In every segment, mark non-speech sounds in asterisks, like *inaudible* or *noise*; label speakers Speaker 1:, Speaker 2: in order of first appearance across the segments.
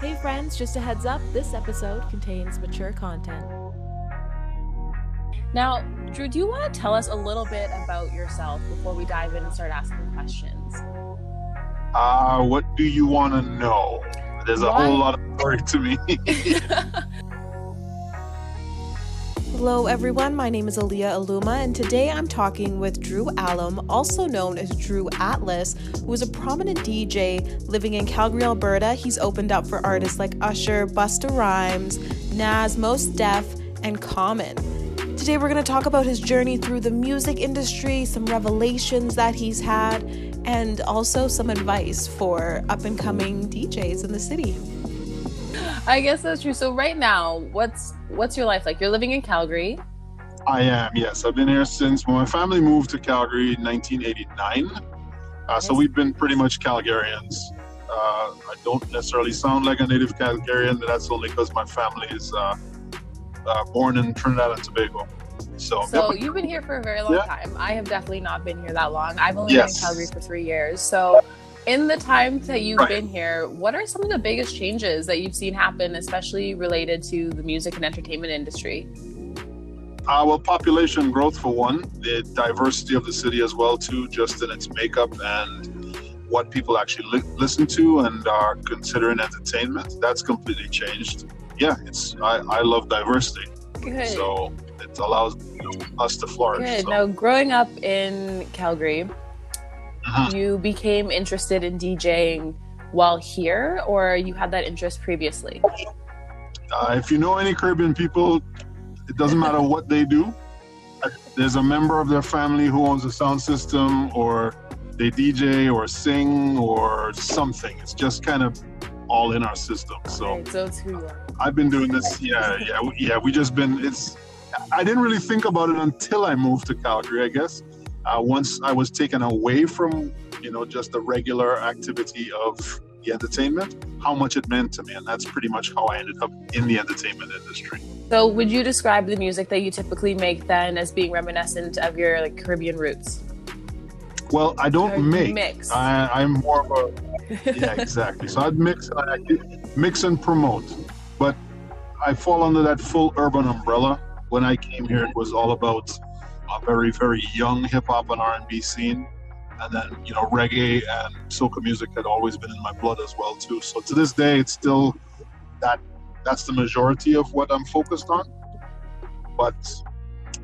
Speaker 1: Hey friends, just a heads up, this episode contains mature content.
Speaker 2: Now, Drew, do you want to tell us a little bit about yourself before we dive in and start asking questions?
Speaker 3: Uh, what do you want to know? There's a
Speaker 2: Why-
Speaker 3: whole lot of story to me. *laughs* *laughs*
Speaker 1: Hello everyone, my name is Aaliyah Aluma, and today I'm talking with Drew Alum, also known as Drew Atlas, who is a prominent DJ living in Calgary, Alberta. He's opened up for artists like Usher, Busta Rhymes, Nas, Mos Def, and Common. Today we're going to talk about his journey through the music industry, some revelations that he's had, and also some advice for up and coming DJs in the city.
Speaker 2: I guess that's true. So right now, what's what's your life like? You're living in Calgary.
Speaker 3: I am, yes. I've been here since when my family moved to Calgary in 1989. Uh, so we've been pretty much Calgarians. Uh, I don't necessarily sound like a native Calgarian, but that's only because my family is uh, uh, born in Trinidad and Tobago. So,
Speaker 2: So
Speaker 3: yep.
Speaker 2: you've been here for a very long
Speaker 3: Yeah.
Speaker 2: time. I have definitely not been here that long. I've only
Speaker 3: Yes.
Speaker 2: been in Calgary for three years. So in the time that you've
Speaker 3: Right.
Speaker 2: been here, what are some of the biggest changes that you've seen happen, especially related to the music and entertainment industry?
Speaker 3: Uh, well, population growth for one, the diversity of the city as well too, just in its makeup and what people actually li- listen to and are considering entertainment. That's completely changed. Yeah, it's I, I love diversity,
Speaker 2: Good.
Speaker 3: so it allows you know, us to flourish.
Speaker 2: Good.
Speaker 3: So,
Speaker 2: Now, growing up in Calgary,
Speaker 3: Mhm.
Speaker 2: you became interested in DJing while here, or you had that interest previously?
Speaker 3: uh, if you know any Caribbean people, it doesn't *laughs* matter what they do. There's a member of their family who owns a sound system, or they DJ, or sing, or something. It's just kind of all in our system. So.
Speaker 2: Right, so it's who you are.
Speaker 3: I've been doing this. Yeah, yeah, yeah. We just been. It's. I didn't really think about it until I moved to Calgary. I guess uh, once I was taken away from you know just the regular activity of the entertainment, how much it meant to me, and that's pretty much how I ended up in the entertainment industry.
Speaker 2: So, would you describe the music that you typically make then as being reminiscent of your like Caribbean roots?
Speaker 3: Well, I don't
Speaker 2: you
Speaker 3: make.
Speaker 2: mix.
Speaker 3: I, I'm more of a yeah, exactly. So I'd mix, I mix and promote, but I fall under that full urban umbrella. When I came here, it was all about a very, very young hip hop and R&B scene, and then you know reggae and soca music had always been in my blood as well too. So to this day, it's still that that's the majority of what I'm focused on. But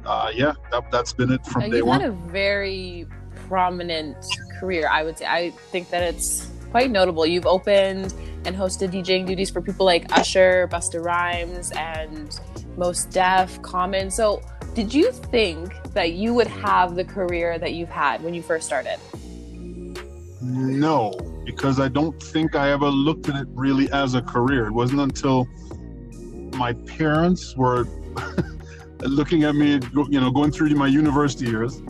Speaker 3: uh, yeah, that, that's been it from day
Speaker 2: you've
Speaker 3: one.
Speaker 2: had a very prominent career, I would say. I think that it's quite notable. You've opened and hosted DJing duties for people like Usher, Busta Rhymes, and Mos Def, Common. So, did you think that you would have the career that you've had when you first started?
Speaker 3: No, because I don't think I ever looked at it really as a career. It wasn't until my parents were *laughs* looking at me, you know, going through my university years,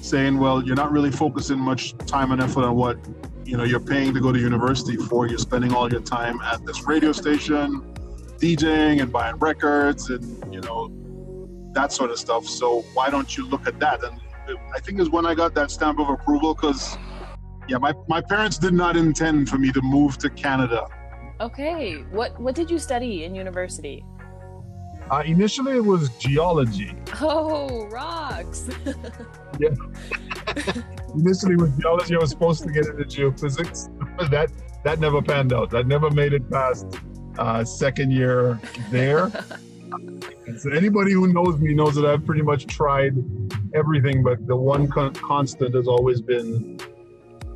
Speaker 3: saying, "Well, you're not really focusing much time and effort on what you know you're paying to go to university for. You're spending all your time at this radio station, DJing and buying records, and you know that sort of stuff. So why don't you look at that?" And I think is when I got that stamp of approval because yeah, my, my parents did not intend for me to move to Canada.
Speaker 2: Okay. What what did you study in university?
Speaker 4: Uh, initially, it was geology.
Speaker 2: Oh, rocks. *laughs* Yeah.
Speaker 4: initially, with geology, I was supposed to get into geophysics. that that never panned out. I never made it past uh, second year there. *laughs* So anybody who knows me knows that I've pretty much tried everything, but the one con- constant has always been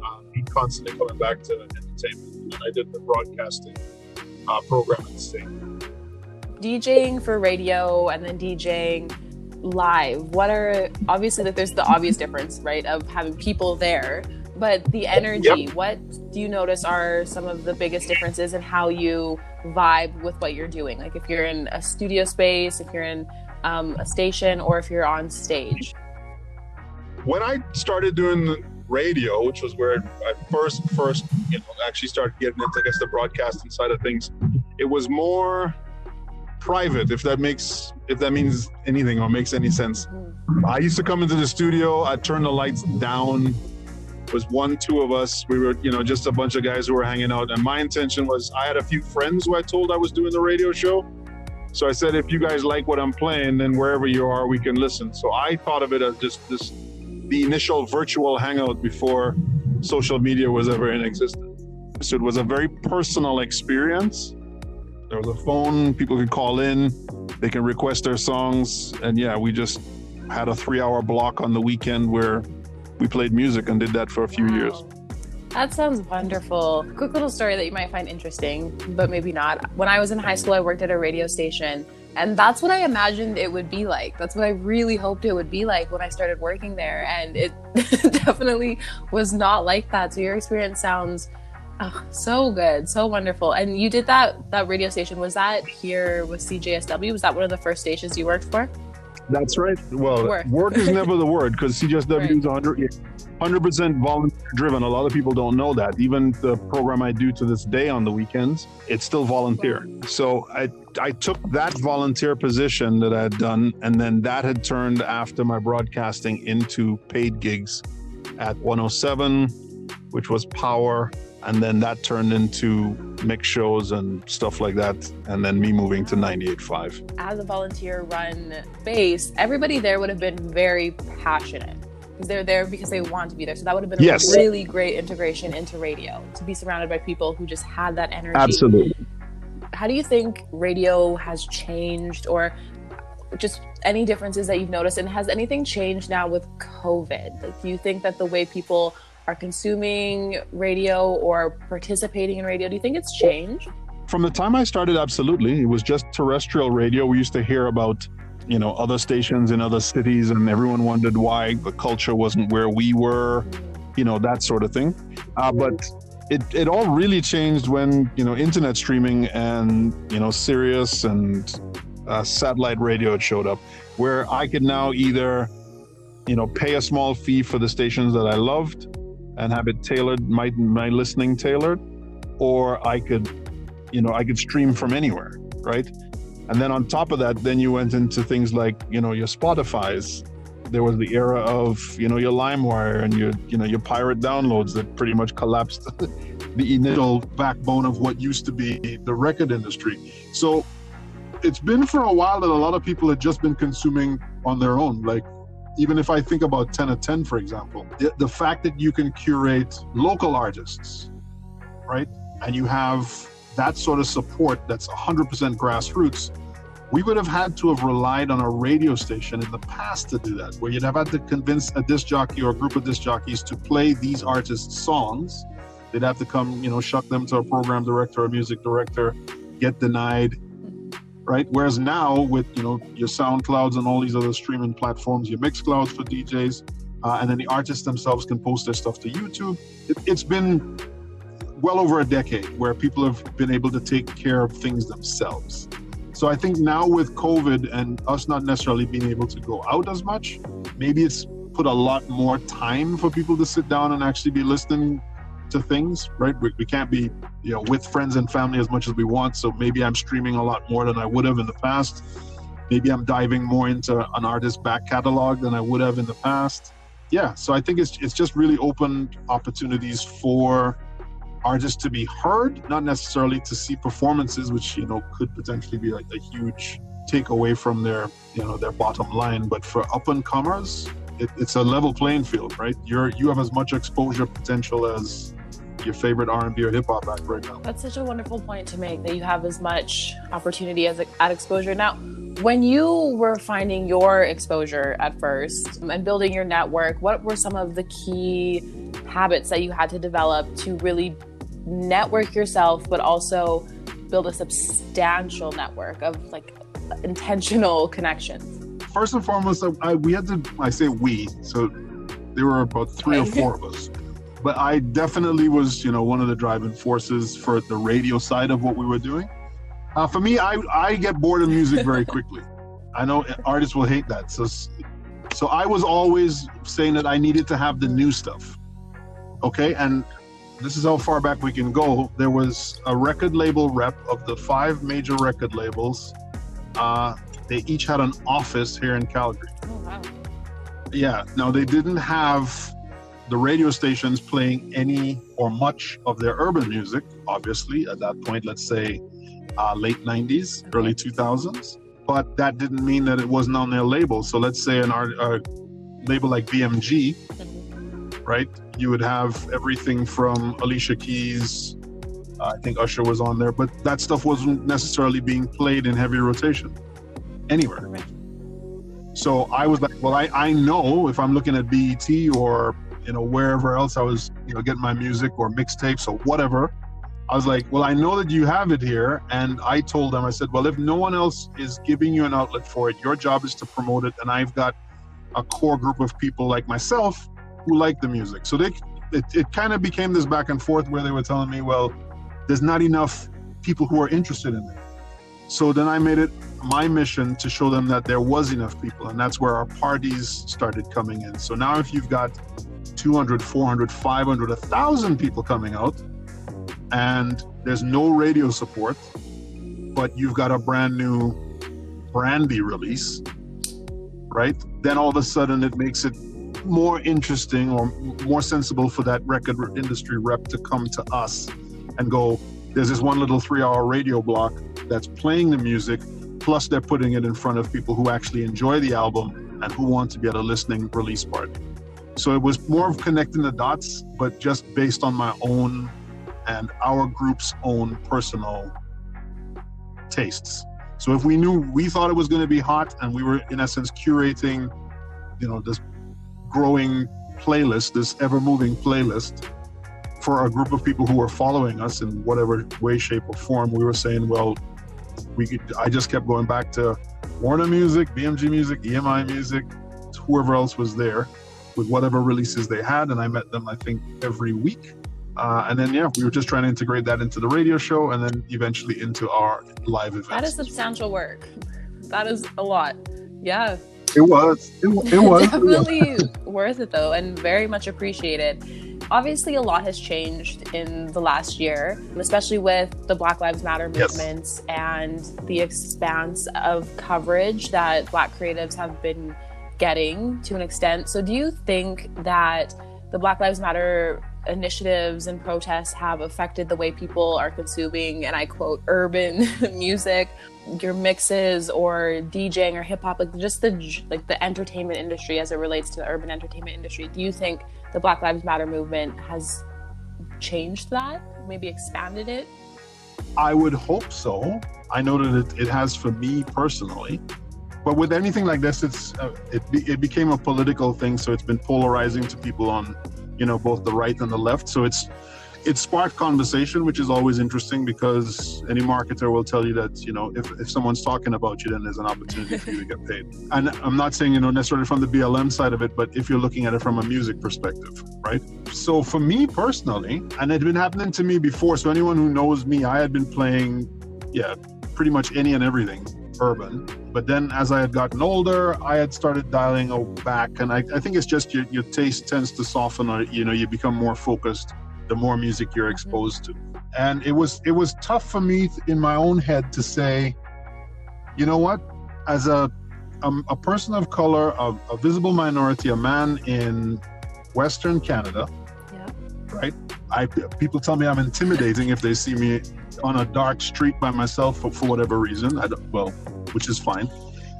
Speaker 4: uh, me constantly coming back to entertainment. And I did the broadcasting uh, program at the SAIT.
Speaker 2: DJing for radio and then DJing live. What are obviously that there's the obvious difference, right, of having people there, but the energy. What do you notice are some of the biggest differences in how you vibe with what you're doing? Like if you're in a studio space, if you're in um, a station, or if you're on stage.
Speaker 3: When I started doing radio, which was where I first first you know actually started getting into I guess the broadcasting side of things, it was more private if that makes if that means anything or makes any sense.
Speaker 2: Mhm.
Speaker 3: I used to come into the studio, I'd turn the lights down was one, two of us. We were, you know, just a bunch of guys who were hanging out. And my intention was I had a few friends who I told I was doing the radio show. So I said, if you guys like what I'm playing, then wherever you are, we can listen. So I thought of it as just this the initial virtual hangout before social media was ever in existence. So it was a very personal experience. There was a phone, people could call in, they can request their songs. And yeah, we just had a three hour block on the weekend where we played music and did that for a few wow. years.
Speaker 2: That sounds wonderful. Quick little story that you might find interesting, but maybe not. When I was in high school, I worked at a radio station, and that's what I imagined it would be like. That's what I really hoped it would be like when I started working there, and it *laughs* definitely was not like that. So your experience sounds oh, so good, so wonderful. And you did that that radio station. Was that here with CJSW? Was that one of the first stations you worked for?
Speaker 3: That's right. Well, work, work is never the word because CJSW right. is 100, 100% volunteer driven. A lot of people don't know that. Even the program I do to this day on the weekends, it's still volunteer. So I, I took that volunteer position that I had done, and then that had turned after my broadcasting into paid gigs at 107, which was Power, and then that turned into mix shows and stuff like that. And then me moving to 98.5
Speaker 2: as a volunteer run base everybody there would have been very passionate. Because they're there because they want to be there. So that would have been a really great integration into radio to be surrounded by people who just had that energy.
Speaker 3: Absolutely.
Speaker 2: How do you think radio has changed or just any differences that you've noticed? And has anything changed now with covid? Like, do you think that the way people are consuming radio or participating in radio? Do you think it's changed?
Speaker 3: From the time I started, absolutely. It was just terrestrial radio. We used to hear about, you know, other stations in other cities, and everyone wondered why the culture wasn't where we were, you know, that sort of thing. Uh, but it, it all really changed when, you know, internet streaming and, you know, Sirius and uh, satellite radio showed up, where I could now either, you know, pay a small fee for the stations that I loved and have it tailored, my my listening tailored, or I could, you know, I could stream from anywhere, right? And then on top of that, then you went into things like, you know, your Spotify's. There was the era of, you know, your LimeWire and your, you know, your pirate downloads that pretty much collapsed *laughs* the initial backbone of what used to be the record industry. So it's been for a while that a lot of people had just been consuming on their own. Like even if I think about 10 of 10, for example, the, the fact that you can curate local artists, right? And you have that sort of support that's 100% grassroots, we would have had to have relied on a radio station in the past to do that, where you'd have had to convince a disc jockey or a group of disc jockeys to play these artists' songs. They'd have to come, you know, shuck them to a program director or music director, get denied, right? Whereas now with you know your SoundClouds and all these other streaming platforms, your Mixclouds for DJs, uh, and then the artists themselves can post their stuff to YouTube. It, it's been well over a decade where people have been able to take care of things themselves. So I think now with COVID and us not necessarily being able to go out as much, maybe it's put a lot more time for people to sit down and actually be listening to things, right? We, we can't be, you know, with friends and family as much as we want. So maybe I'm streaming a lot more than I would have in the past. Maybe I'm diving more into an artist's back catalog than I would have in the past. Yeah, so I think it's it's just really opened opportunities for artists to be heard, not necessarily to see performances, which you know could potentially be like a huge takeaway from their you know their bottom line. But for up and comers, it, it's a level playing field, right? You're you have as much exposure potential as your favorite R&B or hip hop act right now.
Speaker 2: That's such a wonderful point to make that you have as much opportunity as at exposure. Now, when you were finding your exposure at first and building your network, what were some of the key habits that you had to develop to really network yourself, but also build a substantial network of like intentional connections?
Speaker 3: First and foremost, I, we had to, I say we, so there were about three or four of us but I definitely was, you know, one of the driving forces for the radio side of what we were doing. Uh, for me, I, I get bored of music very *laughs* quickly. I know artists will hate that. So, so I was always saying that I needed to have the new stuff. Okay. And this is how far back we can go. There was a record label rep of the five major record labels. Uh, they each had an office here in Calgary. Oh, wow. Yeah. Now, they didn't have the radio stations playing any or much of their urban music, obviously, at that point, let's say uh, late 90s, early 2000s. But that didn't mean that it wasn't on their label. So let's say an art, uh, label like BMG, right? You would have everything from Alicia Keys, uh, I think Usher was on there, but that stuff wasn't necessarily being played in heavy rotation anywhere. So I was like, well, I, I know if I'm looking at BET or you know wherever else I was, you know, getting my music or mixtapes or whatever. I was like, well, I know that you have it here, and I told them, I said, well, if no one else is giving you an outlet for it, your job is to promote it, and I've got a core group of people like myself who like the music. So they, it, it kind of became this back and forth where they were telling me, well, there's not enough people who are interested in it. So then I made it my mission to show them that there was enough people, and that's where our parties started coming in. So now, if you've got 200, 400, 500, 1,000 people coming out, and there's no radio support, but you've got a brand new Brandy release, right? Then all of a sudden it makes it more interesting or more sensible for that record industry rep to come to us and go, there's this one little three hour radio block that's playing the music, plus they're putting it in front of people who actually enjoy the album and who want to be at a listening release party. So it was more of connecting the dots, but just based on my own and our group's own personal tastes. So if we knew we thought it was going to be hot and we were in essence curating, you know, this growing playlist, this ever moving playlist for a group of people who were following us in whatever way, shape, or form, we were saying, well, we could, I just kept going back to Warner Music, BMG Music, EMI Music, whoever else was there with whatever releases they had. And I met them, I think, every week. Uh, and then, yeah, we were just trying to integrate that into the radio show and then eventually into our live events.
Speaker 2: That is substantial work. That is a lot. Yeah.
Speaker 3: It was. It, it was. *laughs*
Speaker 2: Definitely worth it, though, and very much appreciated. Obviously, a lot has changed in the last year, especially with the Black Lives Matter movements yes. and the expanse of coverage that Black creatives have been getting to an extent. So, do you think that the Black Lives Matter initiatives and protests have affected the way people are consuming, and I quote, urban *laughs* music, your mixes or DJing or hip hop, like just the like the entertainment industry as it relates to the urban entertainment industry? Do you think the Black Lives Matter movement has changed that, maybe expanded it?
Speaker 3: I would hope so. I know that it, it has for me personally. But with anything like this, it's uh, it, be, it became a political thing, so it's been polarizing to people on, you know, both the right and the left. So it's it sparked conversation, which is always interesting because any marketer will tell you that, you know, if, if someone's talking about you, then there's an opportunity for you to get paid. And I'm not saying, you know, necessarily from the BLM side of it, but if you're looking at it from a music perspective, right? So for me personally, and it had been happening to me before, so anyone who knows me, I had been playing, yeah, pretty much any and everything urban. But then as I had gotten older, I had started dialing back. And I, I think it's just your, your taste tends to soften or, you know, you become more focused the more music you're mm-hmm. exposed to. And it was it was tough for me in my own head to say, you know what, as a a, a person of color, a, a, visible minority, a man in Western Canada, yeah. right? I people tell me I'm intimidating if they see me on a dark street by myself for, for whatever reason. I don't, well, which is fine.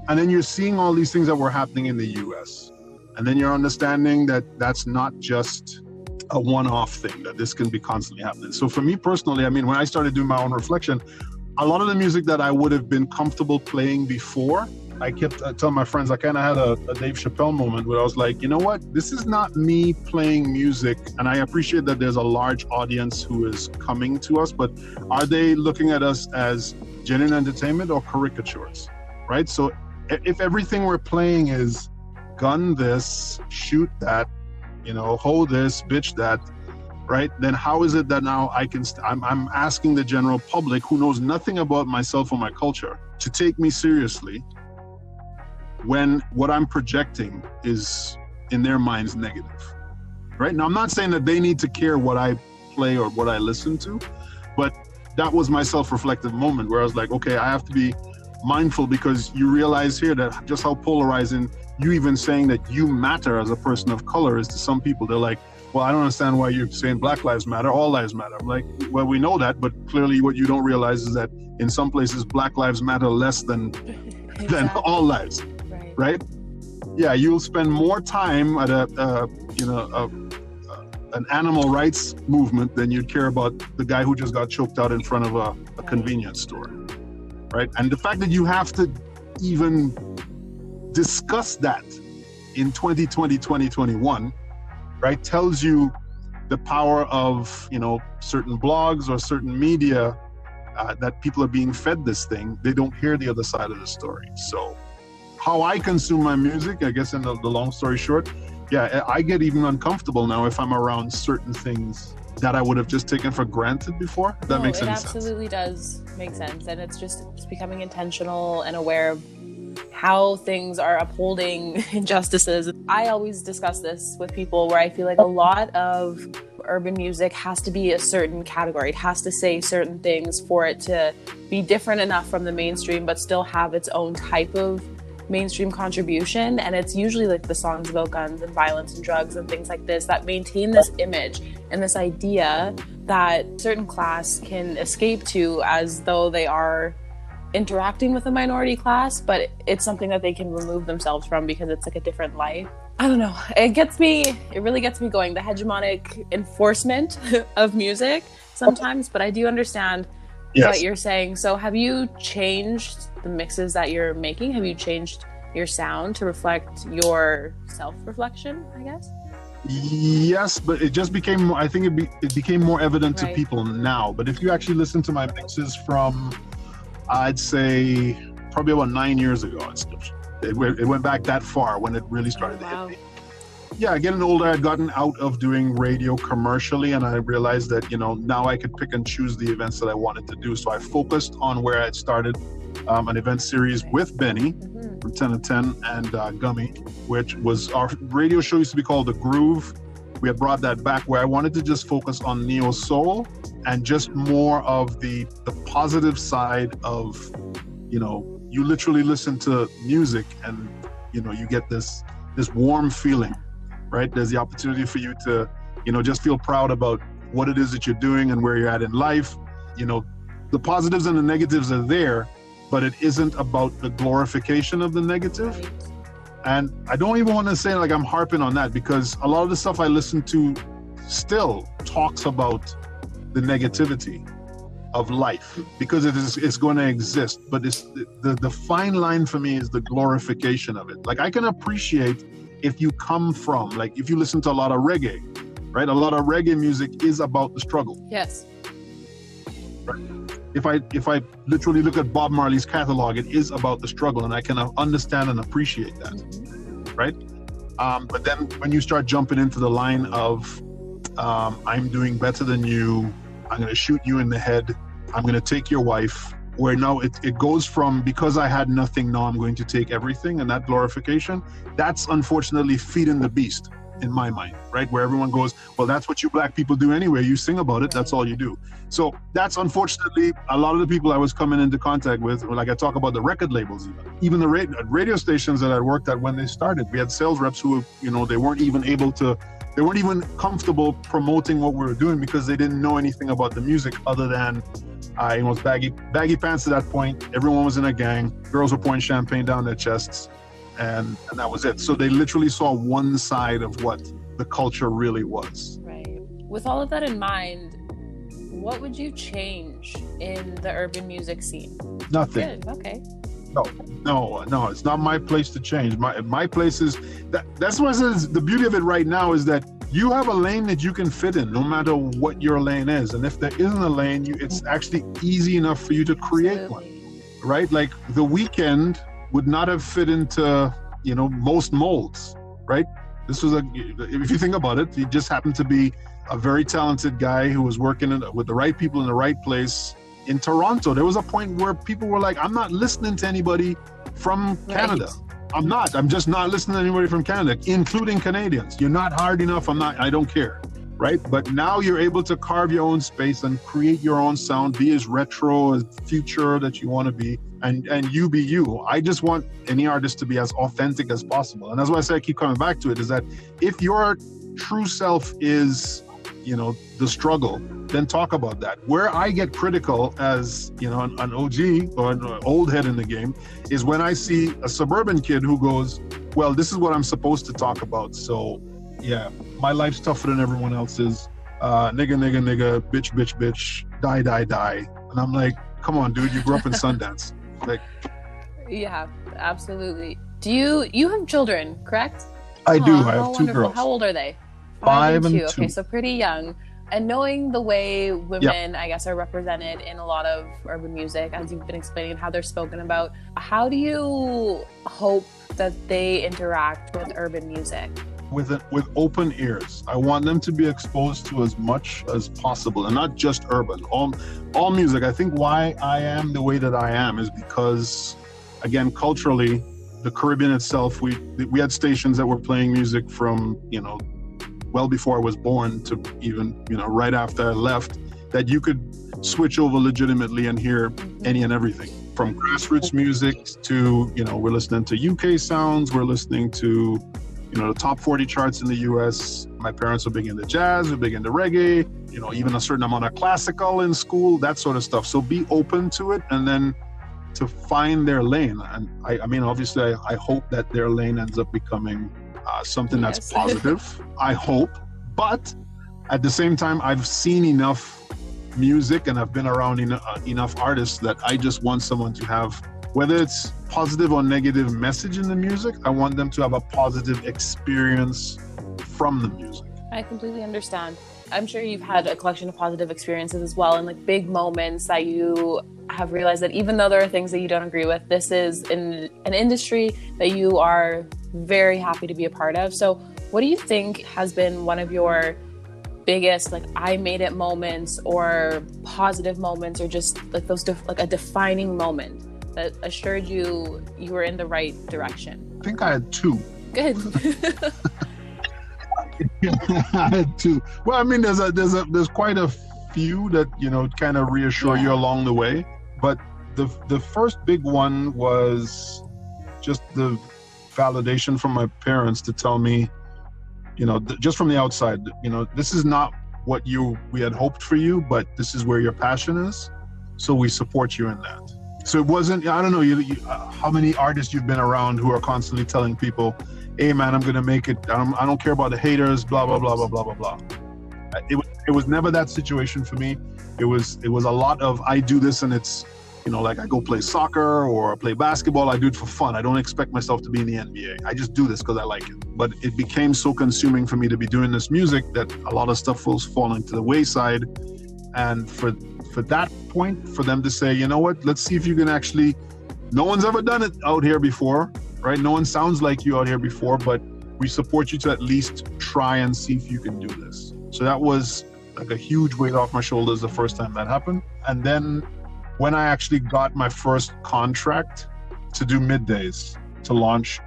Speaker 3: And then you're seeing all these things that were happening in the U.S. And then you're understanding that that's not just a one-off thing that this can be constantly happening so for me personally i mean when i started doing my own reflection a lot of the music that i would have been comfortable playing before i kept uh, telling my friends i kind of had a, a, dave chappelle moment where i was like you know what this is not me playing music and i appreciate that there's a large audience who is coming to us but are they looking at us as genuine entertainment or caricatures right so if everything we're playing is gun this shoot that you know, hold this, bitch that, right? Then how is it that now I can, st- I'm, I'm asking the general public who knows nothing about myself or my culture to take me seriously when what I'm projecting is in their minds negative, right? Now, I'm not saying that they need to care what I play or what I listen to, but that was my self reflective moment where I was like, okay, I have to be mindful because you realize here that just how polarizing you even saying that you matter as a person of color is to some people they're like well, I don't understand why you're saying Black Lives Matter, all lives matter. I'm like, well, we know that, but clearly what you don't realize is that in some places Black lives matter less than exactly. than all lives, right. Yeah, you'll spend more time at a, you know, a, an animal rights movement than you'd care about the guy who just got choked out in front of a, a convenience store, right? And the fact that you have to even discuss that in 2020, 2021 right, tells you the power of you know certain blogs or certain media uh, that people are being fed this thing. They don't hear the other side of the story. So, how I consume my music, I guess, in the, the long story short, yeah, I get even uncomfortable now if I'm around certain things that I would have just taken for granted before. That no, makes sense.
Speaker 2: It absolutely does make sense, and it's just it's becoming intentional and aware of how things are upholding *laughs* injustices. I always discuss this with people where I feel like a lot of urban music has to be a certain category. It has to say certain things for it to be different enough from the mainstream, but still have its own type of mainstream contribution. And it's usually like the songs about guns and violence and drugs and things like this that maintain this image and this idea that certain class can escape to as though they are interacting with a minority class, but it's something that they can remove themselves from because it's like a different life. I don't know. It gets me, it really gets me going. The hegemonic enforcement *laughs* of music sometimes, but I do understand yes. what you're saying. So, have you changed the mixes that you're making? Have you changed your sound to reflect your self reflection, I guess?
Speaker 3: Yes, but it just became, I think it, be, it became more evident right. to people now. But if you actually listen to my mixes from I'd say probably about nine years ago. It, it went back that far when it really started oh, wow. to hit me. Yeah, getting older, I'd gotten out of doing radio commercially, and I realized that you know now I could pick and choose the events that I wanted to do. So I focused on where I had started um, an event series with Benny mm-hmm. from 10 to 10 and uh, Gummy, which was our radio show used to be called The Groove. We had brought that back where I wanted to just focus on neo soul and just more of the the positive side of you know you literally listen to music and you know you get this this warm feeling right? There's the opportunity for you to you know just feel proud about what it is that you're doing and where you're at in life. You know the positives and the negatives are there but it isn't about the glorification of the negative. and i don't even want to say like i'm harping on that because a lot of the stuff i listen to still talks about the negativity of life because it is it's going to exist but it's the the fine line for me is the glorification of it. Like i can appreciate if you come from like if you listen to a lot of reggae right a lot of reggae music is about the struggle
Speaker 2: yes
Speaker 3: right if i if i literally look at bob marley's catalog it is about the struggle and i can understand and appreciate that mm-hmm. right um, but then when you start jumping into the line of um, i'm doing better than you I'm going to shoot you in the head. I'm going to take your wife. Where now it, it goes from because I had nothing, now I'm going to take everything, and that glorification, that's unfortunately feeding the beast in my mind, right? Where everyone goes, well, that's what you black people do anyway. You sing about it, that's all you do. So that's unfortunately a lot of the people I was coming into contact with, like I talk about the record labels, even, even the radio stations that I worked at when they started. We had sales reps who, you know, they weren't even able to they weren't even comfortable promoting what we were doing because they didn't know anything about the music other than it was baggy baggy pants at that point. Everyone was in a gang. Girls were pouring champagne down their chests, and, and that was it. So they literally saw one side of what the culture really was.
Speaker 2: Right. With all of that in mind, what would you change in the urban music scene?
Speaker 3: Nothing.
Speaker 2: Good. Okay.
Speaker 3: No, no, no. It's not my place to change. My my place is that. That's what says. The beauty of it right now is that you have a lane that you can fit in, no matter what your lane is. And if there isn't a lane, you, it's actually easy enough for you to create one, right? Like the Weeknd would not have fit into you know most molds, right? This was a. If you think about it, he just happened to be a very talented guy who was working in, with the right people in the right place in Toronto, there was a point where people were like, I'm not listening to anybody from Canada. I'm not. I'm just not listening to anybody from Canada, including Canadians. You're not hard enough. I'm not. I don't care. Right. But now you're able to carve your own space and create your own sound, be as retro as future that you want to be, and and you be you. I just want any artist to be as authentic as possible. And that's why I say I keep coming back to it is that if you're true self is, you know, the struggle, then talk about that. Where I get critical as, you know, an, an OG or an old head in the game is when I see a suburban kid who goes, well, this is what I'm supposed to talk about. So, yeah, my life's tougher than everyone else's. Uh, nigga, nigga, nigga, bitch, bitch, bitch, die, die, die. And I'm like, come on, dude, you grew up in Sundance. *laughs* Like,
Speaker 2: yeah, absolutely. Do you you have children, correct?
Speaker 3: I do. I have two
Speaker 2: wonderful.
Speaker 3: girls.
Speaker 2: How old are they?
Speaker 3: Five and
Speaker 2: two.
Speaker 3: two.
Speaker 2: Okay, so pretty young. And knowing the way women, I guess, are represented in a lot of urban music, as you've been explaining how they're spoken about, how do you hope that they interact with urban music?
Speaker 3: with it, with open ears. I want them to be exposed to as much as possible, and not just urban. All all music. I think why I am the way that I am is because, again, culturally, the Caribbean itself, we we had stations that were playing music from you know, well before I was born to even you know right after I left, that you could switch over legitimately and hear any and everything from grassroots music to you know we're listening to UK sounds, we're listening to you know the top 40 charts in the US. My parents were big into jazz, were big into reggae, you know even a certain amount of classical in school, that sort of stuff. So be open to it, and then to find their lane. And I, I mean, obviously, I, I hope that their lane ends up becoming uh, something that's
Speaker 2: Yes. *laughs*
Speaker 3: positive. I hope, but at the same time, I've seen enough music and I've been around en- uh, enough artists that I just want someone to have, whether it's positive or negative message in the music, I want them to have a positive experience from the music.
Speaker 2: I completely understand. I'm sure you've had a collection of positive experiences as well, and like big moments that you have realized that even though there are things that you don't agree with, this is in an industry that you are very happy to be a part of. So, what do you think has been one of your biggest like I made it moments, or positive moments, or just like those def- like a defining moment that assured you you were in the right direction?
Speaker 3: I think I had two.
Speaker 2: Good. *laughs* *laughs*
Speaker 3: I had two. Well, I mean, there's a there's a there's quite a few that you know kind of reassure you along the way. But the the first big one was just the validation from my parents to tell me, you know, th- just from the outside, you know, this is not what you we had hoped for you, but this is where your passion is. So we support you in that. So it wasn't. I don't know you, you uh, how many artists you've been around who are constantly telling people, "Hey man, I'm gonna make it. I don't, I don't care about the haters." Blah blah blah blah blah blah blah. Uh, It it was never that situation for me. It was it was a lot of I do this and it's you know like I go play soccer or play basketball. I do it for fun. I don't expect myself to be in the NBA. I just do this because I like it. But it became so consuming for me to be doing this music that a lot of stuff was falling to the wayside. And for for that point, for them to say, you know what, let's see if you can actually. No one's ever done it out here before, right? No one sounds like you out here before, but we support you to at least try and see if you can do this. So that was like a huge weight off my shoulders the first time that happened. And then when I actually got my first contract to do middays to launch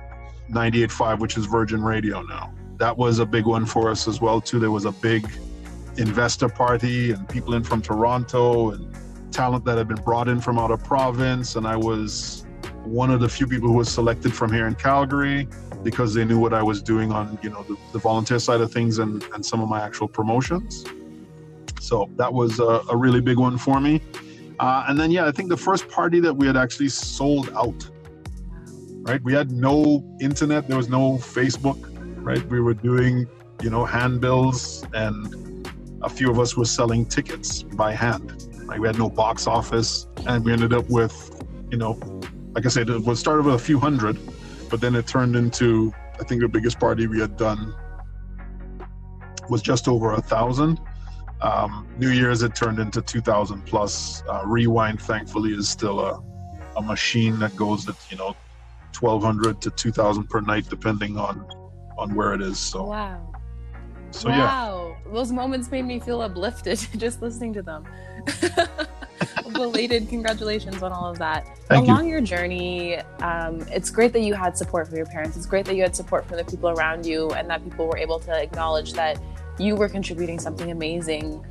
Speaker 3: 98.5, which is Virgin Radio now, that was a big one for us as well too. There was a big investor party and people in from Toronto and talent that had been brought in from out of province. And I was one of the few people who was selected from here in Calgary because they knew what I was doing on, you know, the, the volunteer side of things and, and some of my actual promotions. So that was a, a really big one for me. Uh, and then, yeah, I think the first party that we had actually sold out, right? We had no internet, there was no Facebook, right? We were doing, you know, handbills and a few of us were selling tickets by hand. Like we had no box office and we ended up with, you know, like I said, it was started with a few hundred, but then it turned into, I think the biggest party we had done was just over a thousand. Um, New Year's it turned into 2,000 plus. Uh, Rewind, thankfully, is still a, a machine that goes at you know 1,200 to 2,000 per night, depending on on where it is. So
Speaker 2: Wow.
Speaker 3: so yeah,
Speaker 2: wow. Those moments made me feel uplifted *laughs* just listening to them. *laughs* Belated congratulations on all of that.
Speaker 3: Thank you.
Speaker 2: Along your journey, um, it's great that you had support from your parents. It's great that you had support from the people around you and that people were able to acknowledge that you were contributing something amazing.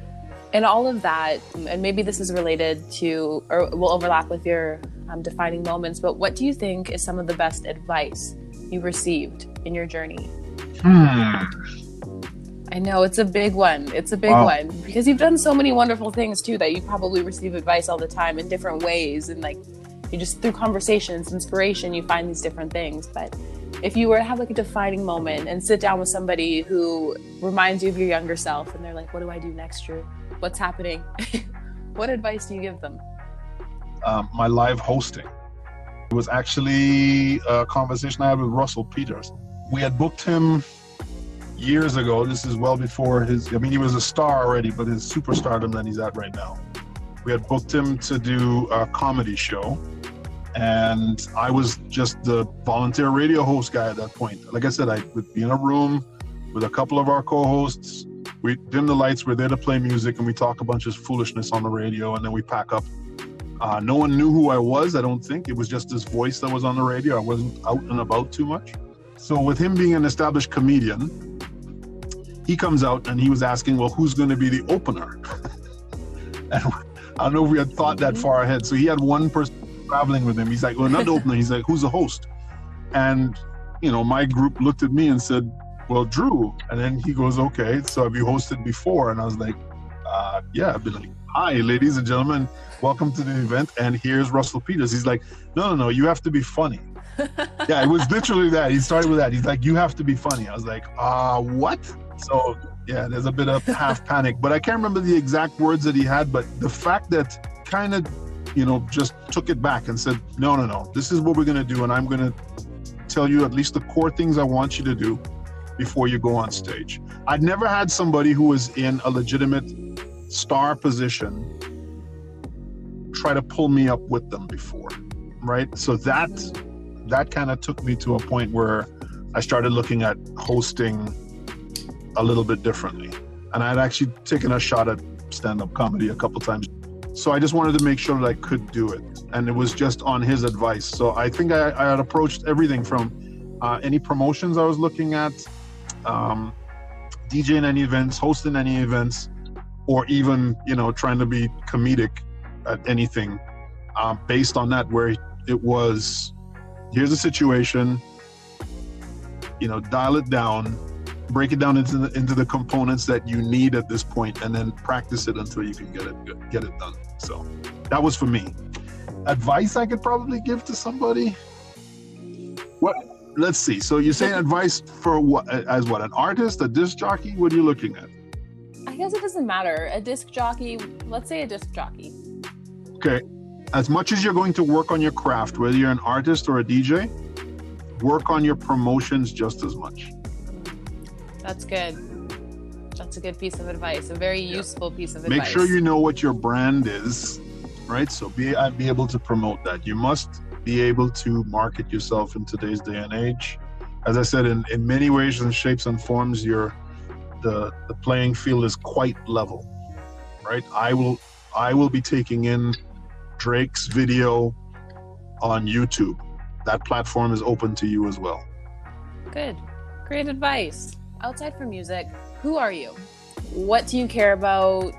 Speaker 2: And all of that, and maybe this is related to or will overlap with your um, defining moments, but what do you think is some of the best advice you received in your journey?
Speaker 3: Hmm.
Speaker 2: I know it's a big one. It's a big wow. one because you've done so many wonderful things too that you probably receive advice all the time in different ways and like you just through conversations, inspiration, you find these different things. But if you were to have like a defining moment and sit down with somebody who reminds you of your younger self and they're like, what do I do next year? What's happening? *laughs* what advice do you give them?
Speaker 3: Um, my live hosting. It was actually a conversation I had with Russell Peters. We had booked him years ago. This is well before his, I mean, he was a star already, but his superstardom that he's at right now. We had booked him to do a comedy show and I was just the volunteer radio host guy at that point. Like I said, I would be in a room with a couple of our co-hosts. We dim the lights. We're there to play music, and we talk a bunch of foolishness on the radio, and then we pack up. Uh, no one knew who I was. I don't think it was just this voice that was on the radio. I wasn't out and about too much. So with him being an established comedian, he comes out and he was asking, "Well, who's going to be the opener?" *laughs* and I don't know if we had thought that far ahead. So he had one person traveling with him. He's like, well, not the opener. He's like, who's the host? And, you know, my group looked at me and said, well, Drew. And then he goes, okay, so have you hosted before? And I was like, uh, yeah, I've been like, hi, ladies and gentlemen, welcome to the event. And here's Russell Peters. He's like, no, no, no, you have to be funny. *laughs* yeah, it was literally that. He started with that. He's like, you have to be funny. I was like, uh, what? So yeah, there's a bit of half panic, but I can't remember the exact words that he had. But the fact that kind of you know, just took it back and said, no, no, no, this is what we're going to do. And I'm going to tell you at least the core things I want you to do before you go on stage. I'd never had somebody who was in a legitimate star position try to pull me up with them before, right? So that that kind of took me to a point where I started looking at hosting a little bit differently. And I had actually taken a shot at stand-up comedy a couple times so I just wanted to make sure that I could do it. And it was just on his advice. So I think I, I had approached everything from uh, any promotions I was looking at, um, DJing any events, hosting any events, or even, you know, trying to be comedic at anything uh, based on that, where it was here's the situation, you know, dial it down, break it down into the, into the components that you need at this point and then practice it until you can get it get it done so that was for me. Advice I could probably give to somebody. What? Let's see. So you're saying advice for what? As what? An artist, a disc jockey? What are you looking at?
Speaker 2: I guess it doesn't matter. A disc jockey. Let's say a disc jockey.
Speaker 3: Okay. As much as you're going to work on your craft, whether you're an artist or a DJ, work on your promotions just as much.
Speaker 2: That's good. That's a good piece of advice. A very yeah. useful piece of
Speaker 3: advice.
Speaker 2: Make
Speaker 3: sure you know what your brand is, right? So be uh, be able to promote that. You must be able to market yourself in today's day and age. As I said, in, in many ways and shapes and forms, your the the playing field is quite level, right? I will I will be taking in Drake's video on YouTube. That platform is open to you as well.
Speaker 2: Good. Great advice. Outside from music, who are you? What do you care about?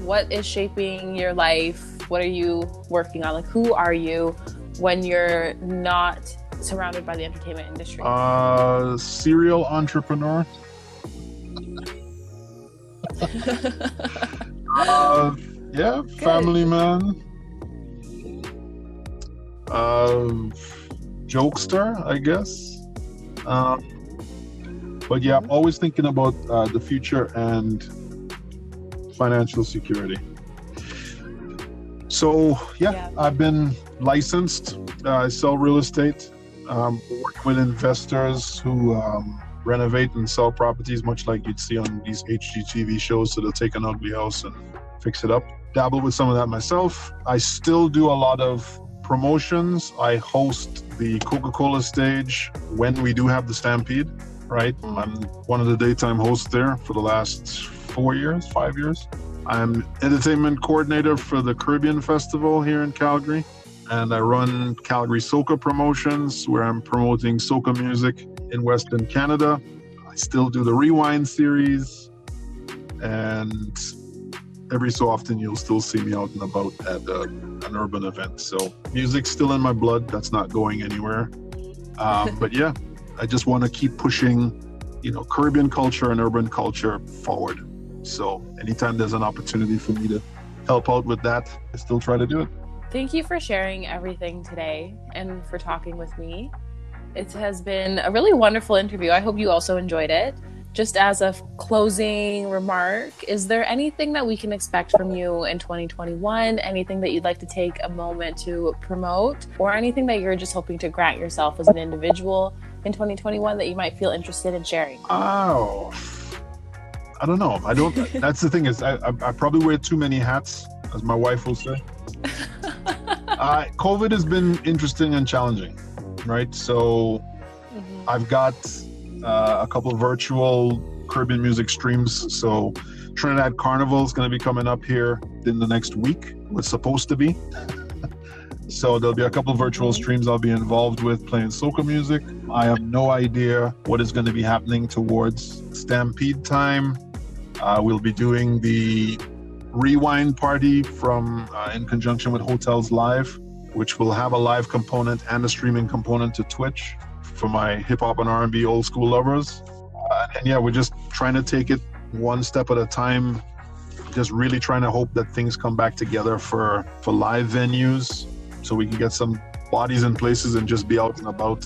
Speaker 2: What is shaping your life? What are you working on? Like, who are you when you're not surrounded by the entertainment industry?
Speaker 3: Uh, serial entrepreneur. *laughs* uh, yeah, Good. family man. Uh, jokester, I guess. Um, but yeah, I'm always thinking about uh, the future and financial security. So yeah, yeah. I've been licensed. Uh, I sell real estate. Um, working with investors who um, renovate and sell properties, much like you'd see on these HGTV shows. So they'll take an ugly house and fix it up. Dabble with some of that myself. I still do a lot of promotions. I host the Coca-Cola stage when we do have the Stampede right? I'm one of the daytime hosts there for the last four years, five years. I'm entertainment coordinator for the Caribbean Festival here in Calgary, and I run Calgary Soca Promotions, where I'm promoting soca music in Western Canada. I still do the Rewind series, and every so often you'll still see me out and about at uh, an urban event. So music's still in my blood. That's not going anywhere. Um, *laughs* but yeah, I just want to keep pushing you know, Caribbean culture and urban culture forward. So anytime there's an opportunity for me to help out with that, I still try to do it.
Speaker 2: Thank you for sharing everything today and for talking with me. It has been a really wonderful interview. I hope you also enjoyed it. Just as a closing remark, is there anything that we can expect from you in 2021? Anything that you'd like to take a moment to promote, or anything that you're just hoping to grant yourself as an individual in 2021 that you might feel interested in sharing?
Speaker 3: Oh, I don't know. I don't. *laughs* that's the thing is, I, I, I probably wear too many hats, as my wife will say. *laughs* uh, COVID has been interesting and challenging, right? So mm-hmm. I've got uh, a couple virtual Caribbean music streams. So Trinidad Carnival is going to be coming up here in the next week. Was supposed to be. So there'll be a couple virtual streams I'll be involved with playing soca music. I have no idea what is going to be happening towards Stampede time. Uh, we'll be doing the rewind party from uh, in conjunction with Hotels Live, which will have a live component and a streaming component to Twitch for my hip hop and R&B old school lovers. Uh, and yeah, we're just trying to take it one step at a time. Just really trying to hope that things come back together for for live venues, so we can get some bodies in places and just be out and about.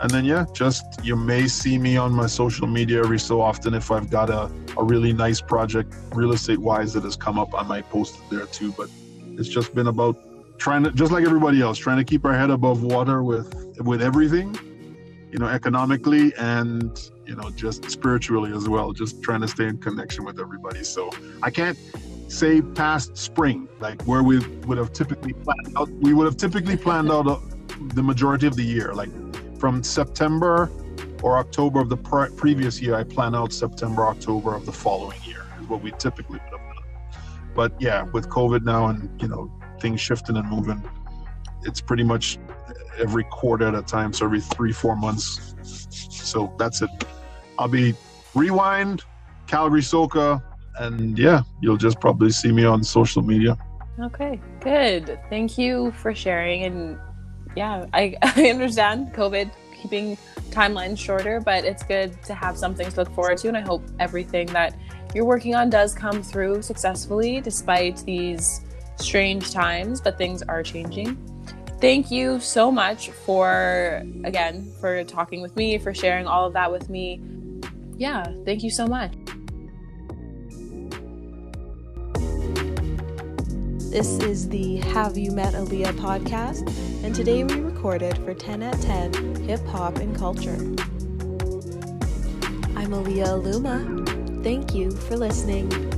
Speaker 3: And then yeah, just you may see me on my social media every so often if I've got a, a really nice project real estate wise that has come up, I might post it there too. But it's just been about trying to just like everybody else, trying to keep our head above water with with everything you know, economically and, you know, just spiritually as well, just trying to stay in connection with everybody. So I can't say past spring, like where we would have typically planned out, we would have typically planned out uh, the majority of the year, like from September or October of the pre- previous year, I plan out September, October of the following year is what we typically would have done. But yeah, with COVID now and, you know, things shifting and moving, it's pretty much every quarter at a time, so every three, four months. So that's it. I'll be rewind, Calgary Soca, and yeah, you'll just probably see me on social media.
Speaker 2: Okay, good. Thank you for sharing. And yeah, I, *laughs* I understand COVID keeping timelines shorter, but it's good to have something to look forward to. And I hope everything that you're working on does come through successfully despite these strange times, but things are changing thank you so much for again for talking with me for sharing all of that with me yeah thank you so much
Speaker 1: This is the Have You Met Aaliyah podcast, and today we recorded for 10 at 10 Hip Hop and Culture. I'm Aaliyah Aluma. Thank you for listening.